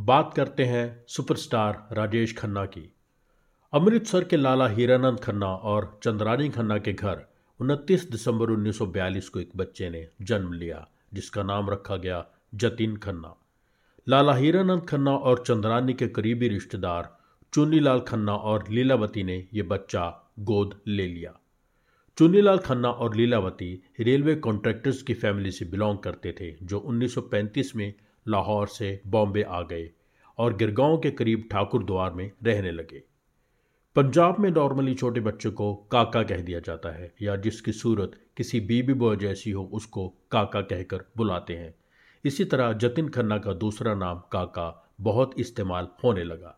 बात करते हैं सुपरस्टार राजेश खन्ना की। अमृतसर के लाला हीरानंद खन्ना और चंद्रानी खन्ना के घर 29 दिसंबर 1942 को एक बच्चे ने जन्म लिया, जिसका नाम रखा गया जतिन खन्ना। लाला हीरानंद खन्ना और चंद्रानी के करीबी रिश्तेदार चुन्नीलाल खन्ना और लीलावती ने यह बच्चा गोद ले लिया। चुन्नीलाल खन्ना और लीलावती रेलवे कॉन्ट्रैक्टर्स की फैमिली से बिलोंग करते थे, जो 1935 में लाहौर से बॉम्बे आ गए और गिरगांव के करीब ठाकुर द्वार में रहने लगे। पंजाब में नॉर्मली छोटे बच्चे को काका कह दिया जाता है या जिसकी सूरत किसी बीबी बॉय जैसी हो उसको काका कहकर बुलाते हैं। इसी तरह जतिन खन्ना का दूसरा नाम काका बहुत इस्तेमाल होने लगा।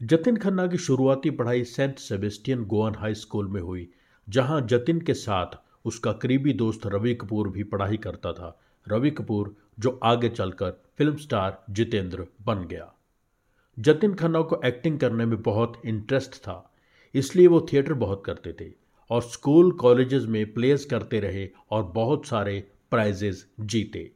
जतिन खन्ना की शुरुआती पढ़ाई Saint Sebastian Goan high school में हुई, जहाँ जतिन के साथ उसका करीबी दोस्त रवि कपूर भी पढ़ाई करता था। रवि कपूर, जो आगे चलकर फ़िल्म स्टार जितेंद्र बन गया। जतिन खन्ना को एक्टिंग करने में बहुत इंटरेस्ट था, इसलिए वो थिएटर बहुत करते थे और स्कूल, कॉलेजेस में प्लेस करते रहे और बहुत सारे प्राइजेज जीते।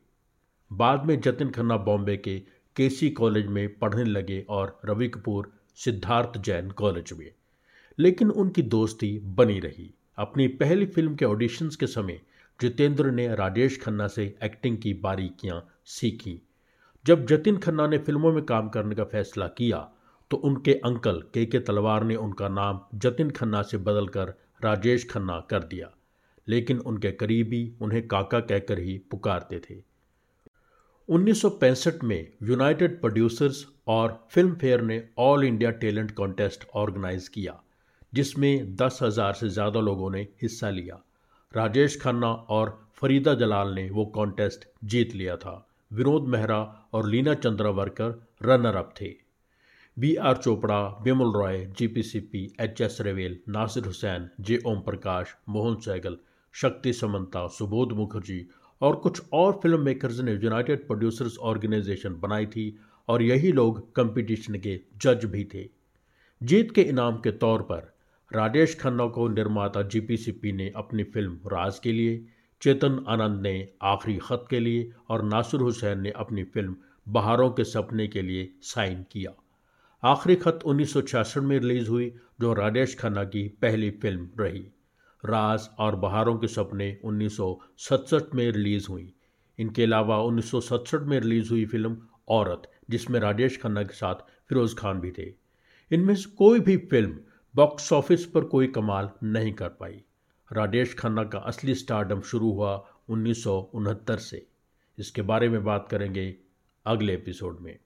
बाद में जतिन खन्ना बॉम्बे के केसी कॉलेज में पढ़ने लगे और रवि कपूर सिद्धार्थ जैन कॉलेज में। लेकिन उनकी दोस्ती बनी रही। अपनी पहली फ़िल्म के ऑडिशंस के समय जितेंद्र ने राजेश खन्ना से एक्टिंग की बारीकियाँ सीखी। जब जतिन खन्ना ने फ़िल्मों में काम करने का फैसला किया तो उनके अंकल के के तलवार ने उनका नाम जतिन खन्ना से बदलकर राजेश खन्ना कर दिया। लेकिन उनके करीबी उन्हें काका कहकर ही पुकारते थे। 1965 में यूनाइटेड प्रोड्यूसर्स और फ़िल्म फेयर ने all India talent contest organise किया, जिसमें दस हज़ार से ज़्यादा लोगों ने हिस्सा लिया। राजेश खन्ना और फरीदा जलाल ने वो कॉन्टेस्ट जीत लिया था। विनोद मेहरा और लीना चंद्रावरकर रनर अप थे। B R Chopra, Bimal Roy G P Sippy H S Rawail, Nasir Hussain J Om Prakash, Mohan Saigal Shakti Samanta Subodh Mukherjee और कुछ और फ़िल्म मेकर्स ने यूनाइटेड प्रोड्यूसर्स ऑर्गेनाइजेशन बनाई थी और यही लोग कंपटीशन के जज भी थे। जीत के इनाम के तौर पर राजेश खन्ना को निर्माता जीपीसीपी ने अपनी फ़िल्म राज के लिए, चेतन आनंद ने आखिरी खत के लिए और नासिर हुसैन ने अपनी फ़िल्म बहारों के सपने के लिए साइन किया। आखिरी खत उन्नीस सौ छियासठ में रिलीज़ हुई, जो राजेश खन्ना की पहली फ़िल्म रही। राज और बहारों के सपने उन्नीस में रिलीज़ हुई। इनके अलावा उन्नीस में रिलीज़ हुई फ़िल्म औरत, जिसमें राजेश खन्ना के साथ फिरोज खान भी थे। इनमें से कोई भी फ़िल्म बॉक्स ऑफ़िस पर कोई कमाल नहीं कर पाई। राजेश खन्ना का असली स्टारडम शुरू हुआ उन्नीस सौ उनहत्तर से। इसके बारे में बात करेंगे अगले एपिसोड में।